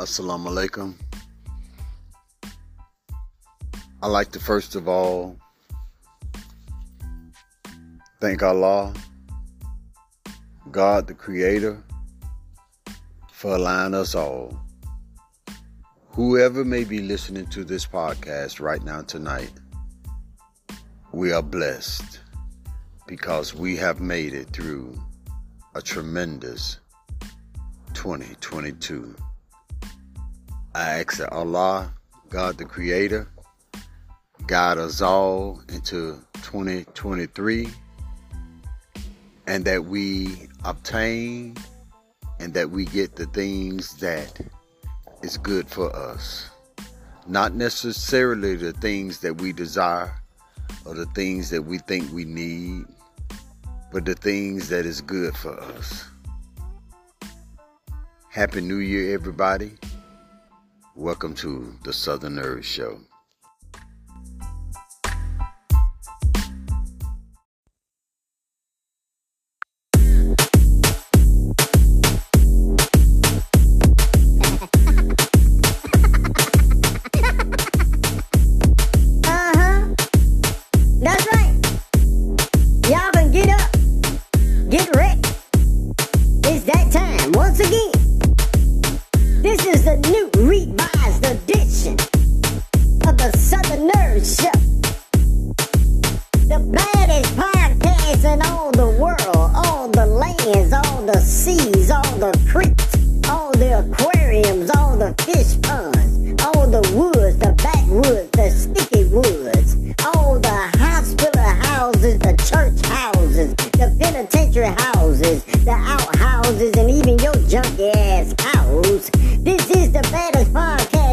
Assalamu alaikum. I like to first of all thank Allah, God the Creator, for allowing us all, whoever may be listening to this podcast right now tonight, we are blessed because we have made it through a tremendous 2022. I ask that Allah, God the Creator, guide us all into 2023 and that we obtain and that we get the things that is good for us. Not necessarily the things that we desire or the things that we think we need, but the things that is good for us. Happy New Year, everybody. Welcome to the Southern Nerd Show.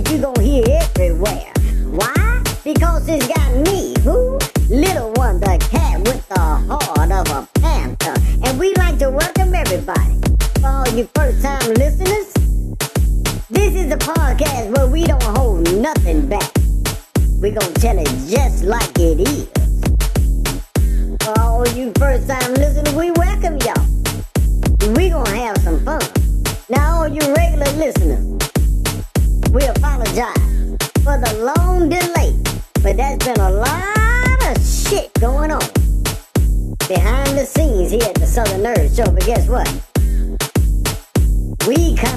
激动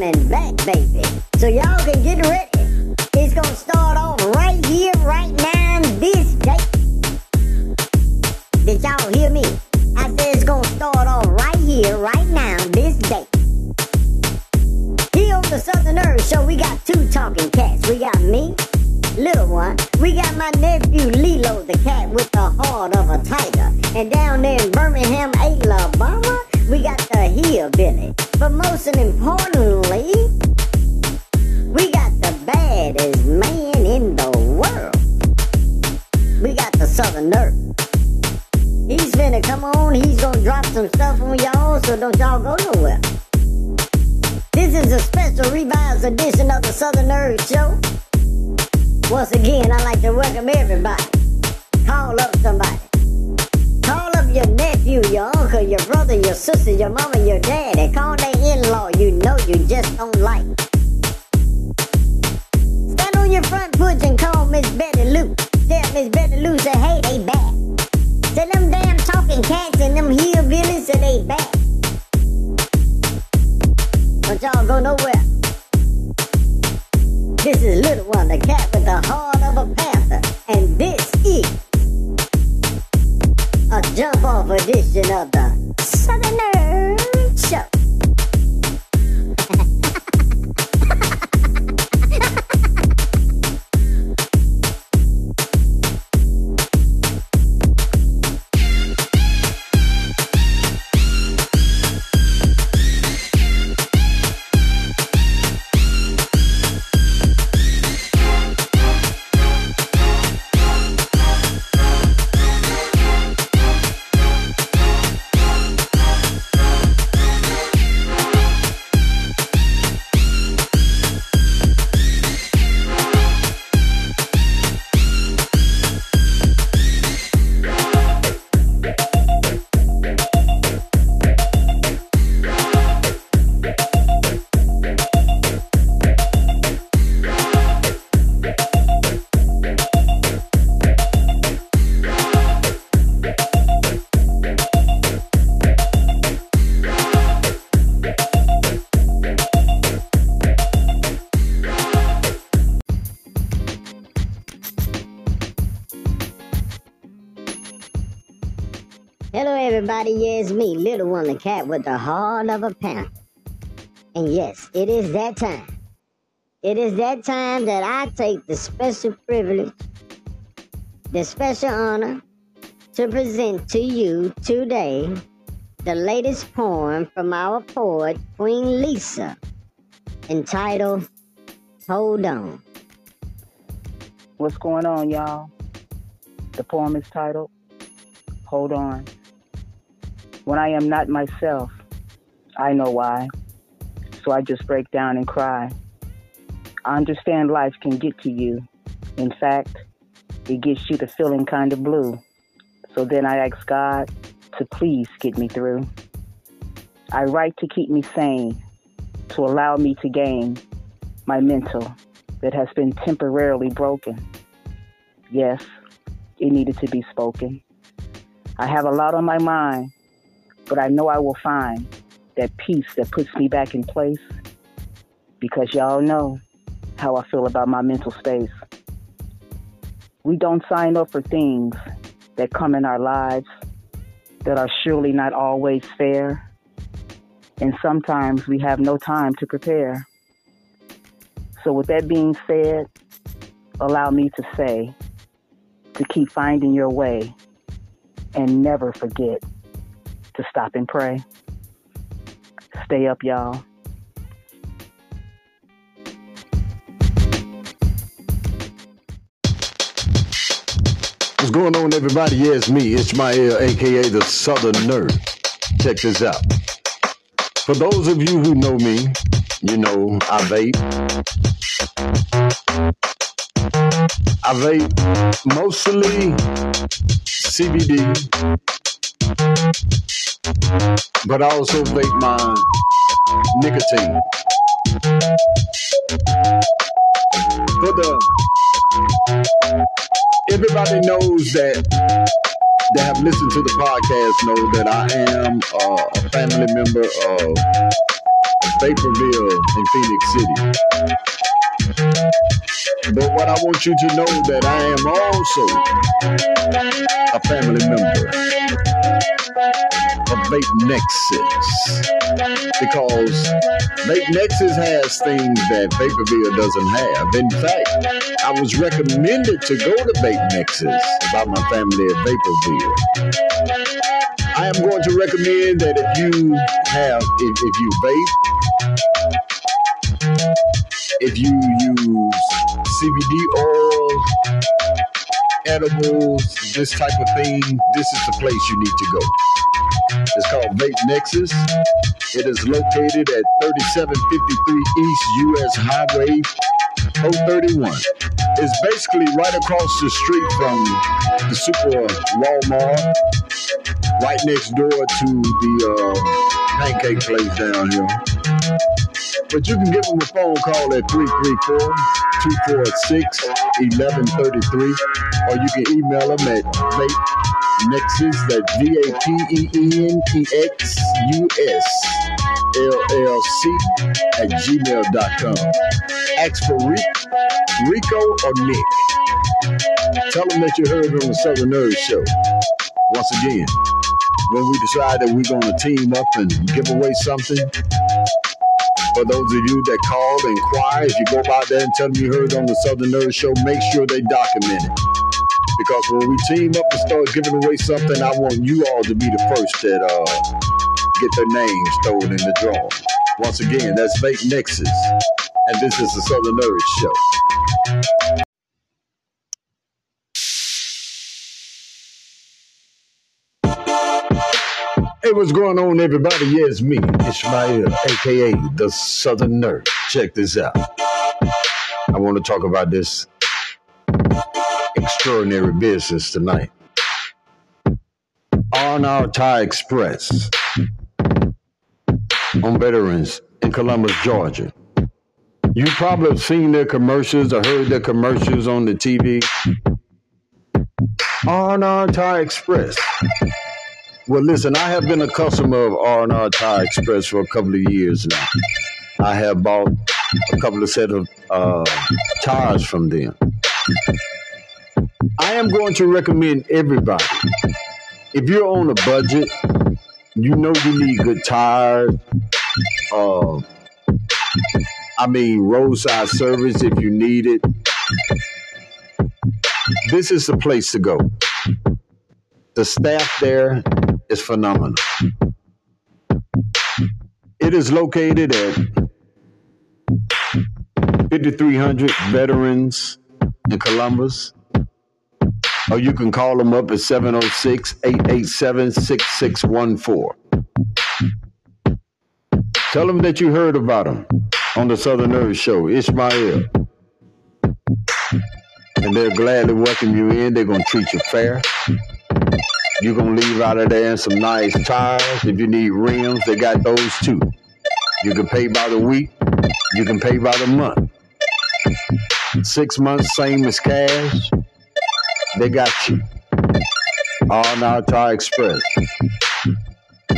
coming back, baby. So y'all can get ready. It's gonna start off right here, right now, this day. Did y'all hear me? I said it's gonna start off right here, right now, this day. Here on the Southern Nerd Show, we got two talking cats. We got me, little one. We got my nephew Lilo the cat with the heart of a tiger. And down there in Birmingham, Alabama, but most importantly, we got the baddest man in the world. We got the Southern Nerd. He's finna come on, he's gonna drop some stuff on y'all, so don't y'all go nowhere. This is a special revised edition of the Southern Nerd Show. Once again, I'd like to welcome everybody. Call up somebody you, your uncle, your brother, your sister, your mama, your daddy. Call they in-law you know you just don't like. Stand on your front porch and call Miss Betty Lou. Tell Miss Betty Lou, say, hey, they back. Say them damn talking cats and them hillbillies, say they back. Don't y'all go nowhere. This is Little One, the cat with the heart of a panther. And this is a jump off edition of the Southerners. One the Cat with the heart of a panther. And yes, it is that time. It is that time that I take the special privilege, the special honor to present to you today the latest poem from our poet, Queen Lisa, entitled Hold On. What's going on, y'all? The poem is titled Hold On. When I am not myself, I know why. So I just break down and cry. I understand life can get to you. In fact, it gets you to feeling kind of blue. So then I ask God to please get me through. I write to keep me sane, to allow me to gain my mental that has been temporarily broken. Yes, it needed to be spoken. I have a lot on my mind, but I know I will find that peace that puts me back in place because y'all know how I feel about my mental space. We don't sign up for things that come in our lives that are surely not always fair, and sometimes we have no time to prepare. So, with that being said, allow me to say to keep finding your way and never forget to stop and pray. Stay up, y'all. What's going on, everybody? Yeah, it's me, Ishmael, aka the Southern Nerd. Check this out. For those of you who know me, you know I vape. I vape mostly CBD, but I also vape my nicotine. For the everybody knows that that have listened to the podcast know that I am uh, a family member of Vaporville in Phenix City. But what I want you to know that I am also a family member of Vape Nexus because Vape Nexus has things that Vaporville doesn't have. In fact, I was recommended to go to Vape Nexus by my family at Vaporville. I am going to recommend that if you have, if, if you vape, if you use CBD oils, edibles, this type of thing, this is the place you need to go. It's called Vape Nexus. It is located at 3753 East US Highway 031. It's basically right across the street from the Super Walmart, right next door to the uh, pancake place down here. But you can give them a phone call at 334-246-1133 or you can email them at vape nexus that v-a-p-e-n-e-x-u-s llc at gmail.com ask for rico or nick. Tell them that you heard on the southern nerd show. Once again when we decide that we're going to team up and give away something for those of you that called and inquire, if you go by there and tell them you heard on the Southern Nerd Show, make sure they document it. Because when we team up and start giving away something, I want you all to be the first that uh, get their names thrown in the draw. Once again, that's Vape Nexus, and this is the Southern Nerd Show. What's going on, everybody? Yeah, it's me, Ishmael, aka the Southern Nerd. Check this out. I want to talk about this extraordinary business tonight. R&R Tire Express on Veterans in Columbus, Georgia. You probably have seen their commercials or heard their commercials on the TV. R&R Tire Express well, listen, I have been a customer of R&R Tire Express for a couple of years now. I have bought a couple of set of uh, tires from them. I am going to recommend everybody if you're on a budget, you know you need good tires. Uh, I mean, roadside service if you need it. This is the place to go. The staff there is phenomenal. It is located at 5300 Veterans in Columbus. Or you can call them up at 706 887 6614. Tell them that you heard about them on the Southern Nerd Show, Ishmael. And they'll gladly welcome you in. They're going to treat you fair. You're going to leave out of there in some nice tires. If you need rims, they got those too. You can pay by the week. You can pay by the month. Six months, same as cash. They got you. R&R Tire Express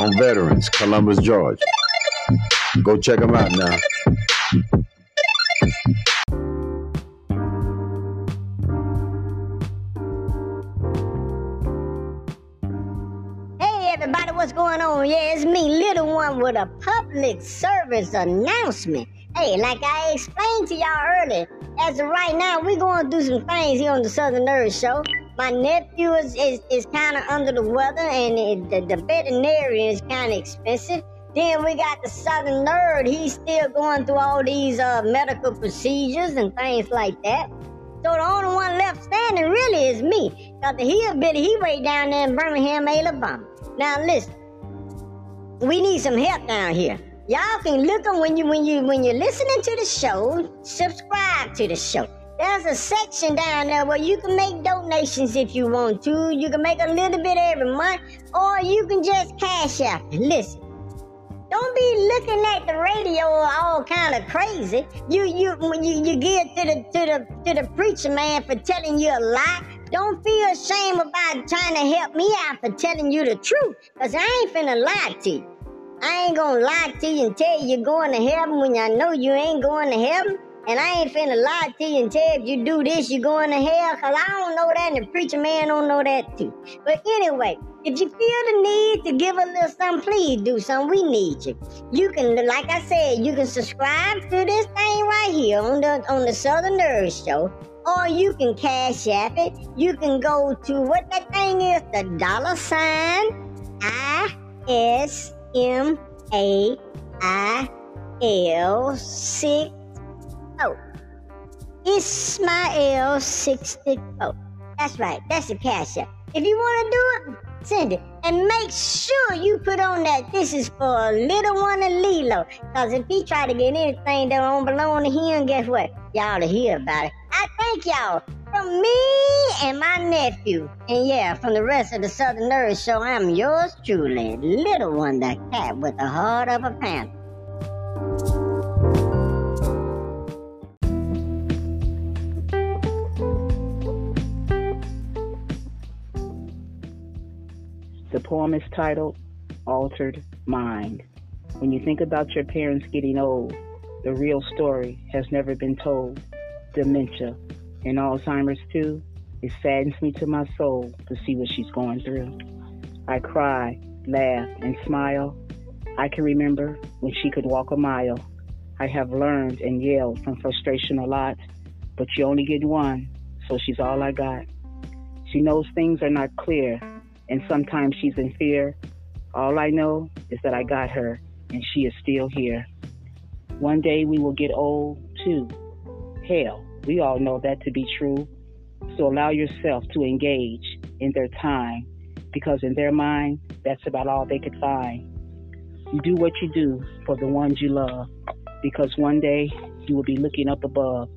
on Veterans, Columbus, Georgia. Go check them out now. With a public service announcement. Hey, like I explained to y'all earlier, as of right now, we're going to do some things here on the Southern Nerd Show. My nephew is, is, is kind of under the weather, and it, the, the veterinarian is kind of expensive. Then we got the Southern Nerd. He's still going through all these uh, medical procedures and things like that. So the only one left standing really is me. Cause the hillbilly, he way down there in Birmingham, Alabama. Now listen, we need some help down here. Y'all can look on when you when you when you're listening to the show, subscribe to the show. There's a section down there where you can make donations if you want to. You can make a little bit every month, or you can just cash out. Listen, don't be looking at the radio all kind of crazy. You you when you, you give to the to the to the preacher man for telling you a lie. Don't feel ashamed about trying to help me out for telling you the truth. Cause I ain't finna lie to you. I ain't gonna lie to you and tell you you're going to heaven when I know you ain't going to heaven. And I ain't finna lie to you and tell if you do this, you're going to hell. Cause I don't know that and the preacher man don't know that too. But anyway, if you feel the need to give a little something, please do something. We need you. You can, like I said, you can subscribe to this thing right here on the on the Southern Nerd Show. Or you can cash app it. You can go to what that thing is, the dollar sign I S M A I L six oh. Ismail sixty four. That's right. That's the cash app. If you want to do it, send it. And make sure you put on that this is for a little one of Lilo. Cause if he try to get anything that don't belong to him, guess what? Y'all to hear about it. I thank y'all from me and my nephew. And yeah, from the rest of the Southern Nerd Show, I'm yours truly, little one, the cat with the heart of a panther. The poem is titled Altered Mind. When you think about your parents getting old, the real story has never been told. Dementia and Alzheimer's too. It saddens me to my soul to see what she's going through. I cry, laugh, and smile. I can remember when she could walk a mile. I have learned and yelled from frustration a lot, but you only get one, so she's all I got. She knows things are not clear, and sometimes she's in fear. All I know is that I got her, and she is still here. One day we will get old too. Hell, we all know that to be true. So allow yourself to engage in their time because in their mind, that's about all they could find. You do what you do for the ones you love because one day you will be looking up above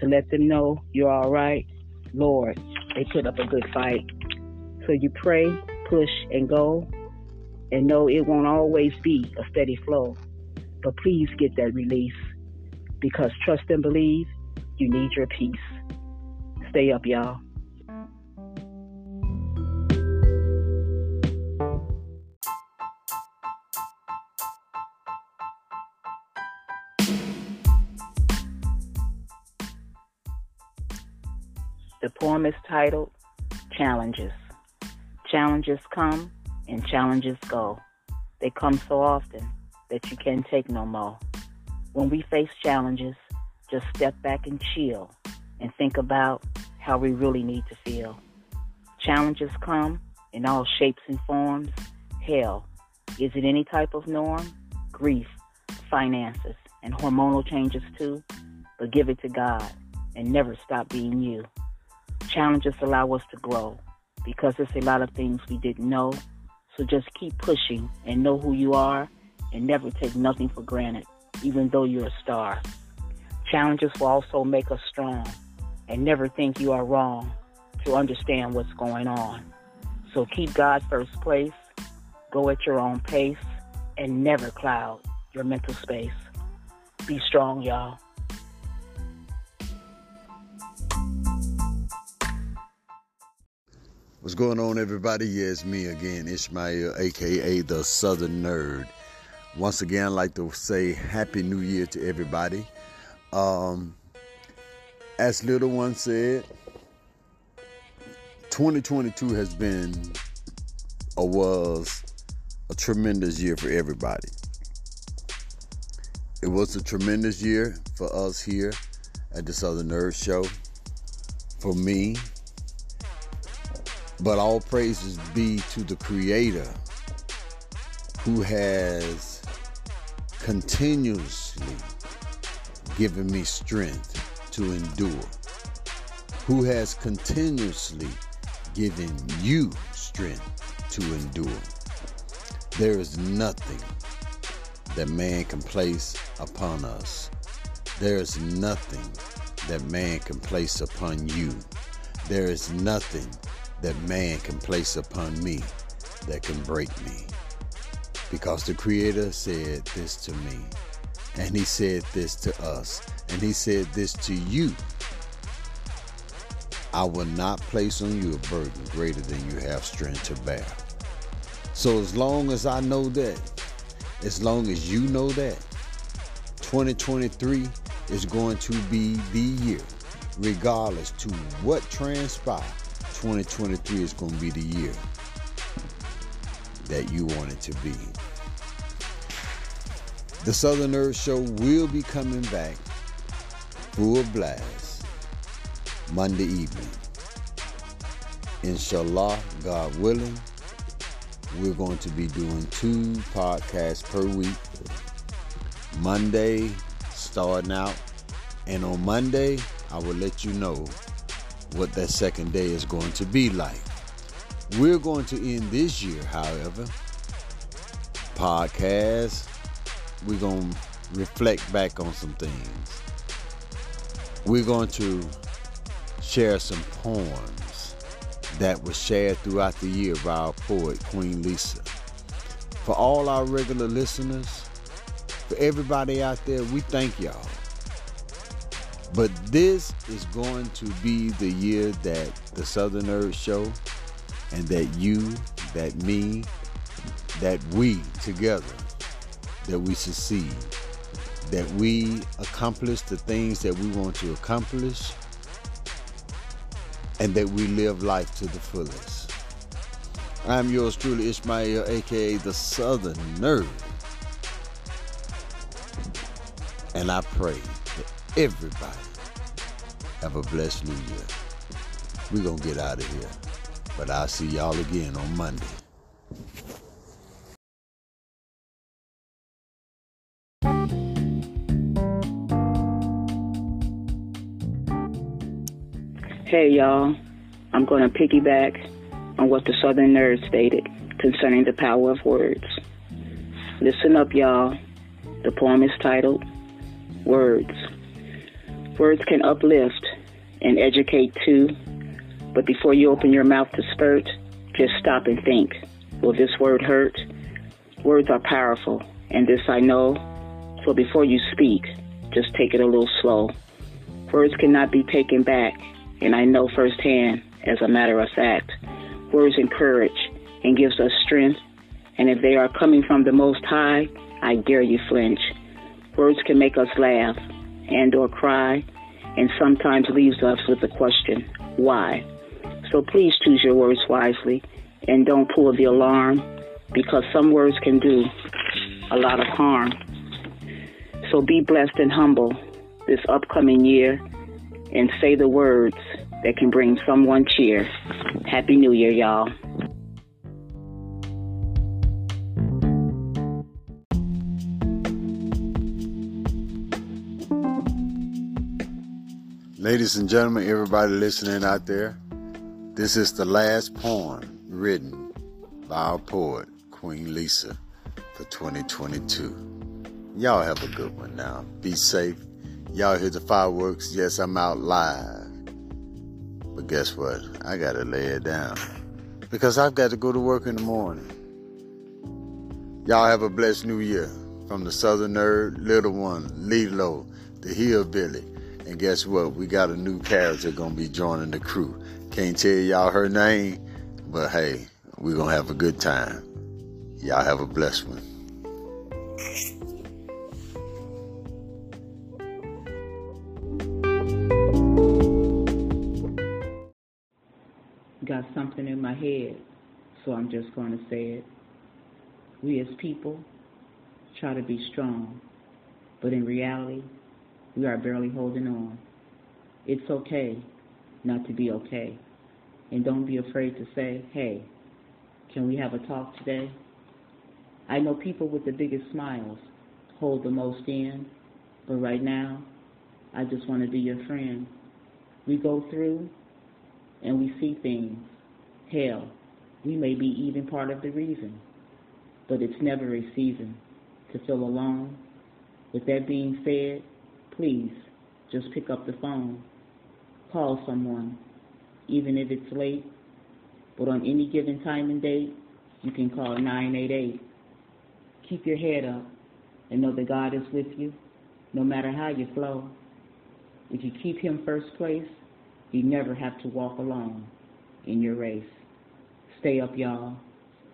to let them know you're all right. Lord, they put up a good fight. So you pray, push, and go, and know it won't always be a steady flow. But please get that release because trust and believe you need your peace. Stay up, y'all. The poem is titled Challenges. Challenges come and challenges go. They come so often that you can't take no more. When we face challenges, just step back and chill and think about how we really need to feel. Challenges come in all shapes and forms. Hell, is it any type of norm? Grief, finances, and hormonal changes too? But give it to God and never stop being you. Challenges allow us to grow because there's a lot of things we didn't know. So just keep pushing and know who you are and never take nothing for granted, even though you're a star. Challenges will also make us strong and never think you are wrong to understand what's going on. So keep God first place, go at your own pace, and never cloud your mental space. Be strong, y'all. What's going on, everybody? Yeah, it's me again, Ishmael, aka the Southern Nerd. Once again, I'd like to say Happy New Year to everybody. Um, as Little One said, 2022 has been or was a tremendous year for everybody. It was a tremendous year for us here at the Southern Nerd Show. For me, but all praises be to the Creator who has continuously given me strength to endure, who has continuously given you strength to endure. There is nothing that man can place upon us. There is nothing that man can place upon you. There is nothing that man can place upon me that can break me. Because the Creator said this to me, and He said this to us, and He said this to you. I will not place on you a burden greater than you have strength to bear. So, as long as I know that, as long as you know that, 2023 is going to be the year, regardless to what transpires 2023 is going to be the year that you want it to be. The Southern Nerd Show will be coming back full blast Monday evening. Inshallah, God willing, we're going to be doing two podcasts per week. Monday, starting out, and on Monday, I will let you know what that second day is going to be like. We're going to end this year, however, podcast. We're going to reflect back on some things. We're going to share some poems that were shared throughout the year by our poet, Queen Lisa. For all our regular listeners, for everybody out there, we thank y'all. But this is going to be the year that the Southern Nerd Show and that you, that me, that we together, that we succeed, that we accomplish the things that we want to accomplish, and that we live life to the fullest. I'm yours truly, Ishmael, aka the Southern Nerd. And I pray that everybody have a blessed new year. We're going to get out of here. But I'll see y'all again on Monday. Hey, y'all. I'm going to piggyback on what the Southern Nerd stated concerning the power of words. Listen up, y'all. The poem is titled Words. Words can uplift and educate too, but before you open your mouth to spurt, just stop and think. Will this word hurt? Words are powerful, and this I know. So before you speak, just take it a little slow. Words cannot be taken back, and I know firsthand, as a matter of fact. Words encourage and gives us strength, and if they are coming from the Most High, I dare you flinch. Words can make us laugh and or cry, and sometimes leaves us with the question, why? So please choose your words wisely and don't pull the alarm because some words can do a lot of harm. So be blessed and humble this upcoming year and say the words that can bring someone cheer. Happy New Year, y'all. Ladies and gentlemen, everybody listening out there, this is the last poem written by our poet, Queen Lisa, for 2022. Y'all have a good one now. Be safe. Y'all hear the fireworks. Yes, I'm out live. But guess what? I gotta lay it down. Because I've got to go to work in the morning. Y'all have a blessed new year. From the Southern Nerd, Little One, Lilo, the Hillbilly. And guess what? We got a new character gonna be joining the crew. Can't tell y'all her name, but hey, we're gonna have a good time. Y'all have a blessed one. Something in my head, so I'm just going to say it. We as people try to be strong, but in reality, we are barely holding on. It's okay not to be okay. And don't be afraid to say, hey, can we have a talk today? I know people with the biggest smiles hold the most in, but right now, I just want to be your friend. We go through and we see things. Hell, we may be even part of the reason, but it's never a season to feel alone. With that being said, please just pick up the phone. Call someone, even if it's late. But on any given time and date, you can call 988. Keep your head up and know that God is with you no matter how you flow. If you keep Him first place, you never have to walk alone in your race. Stay up, y'all.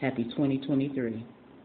Happy 2023.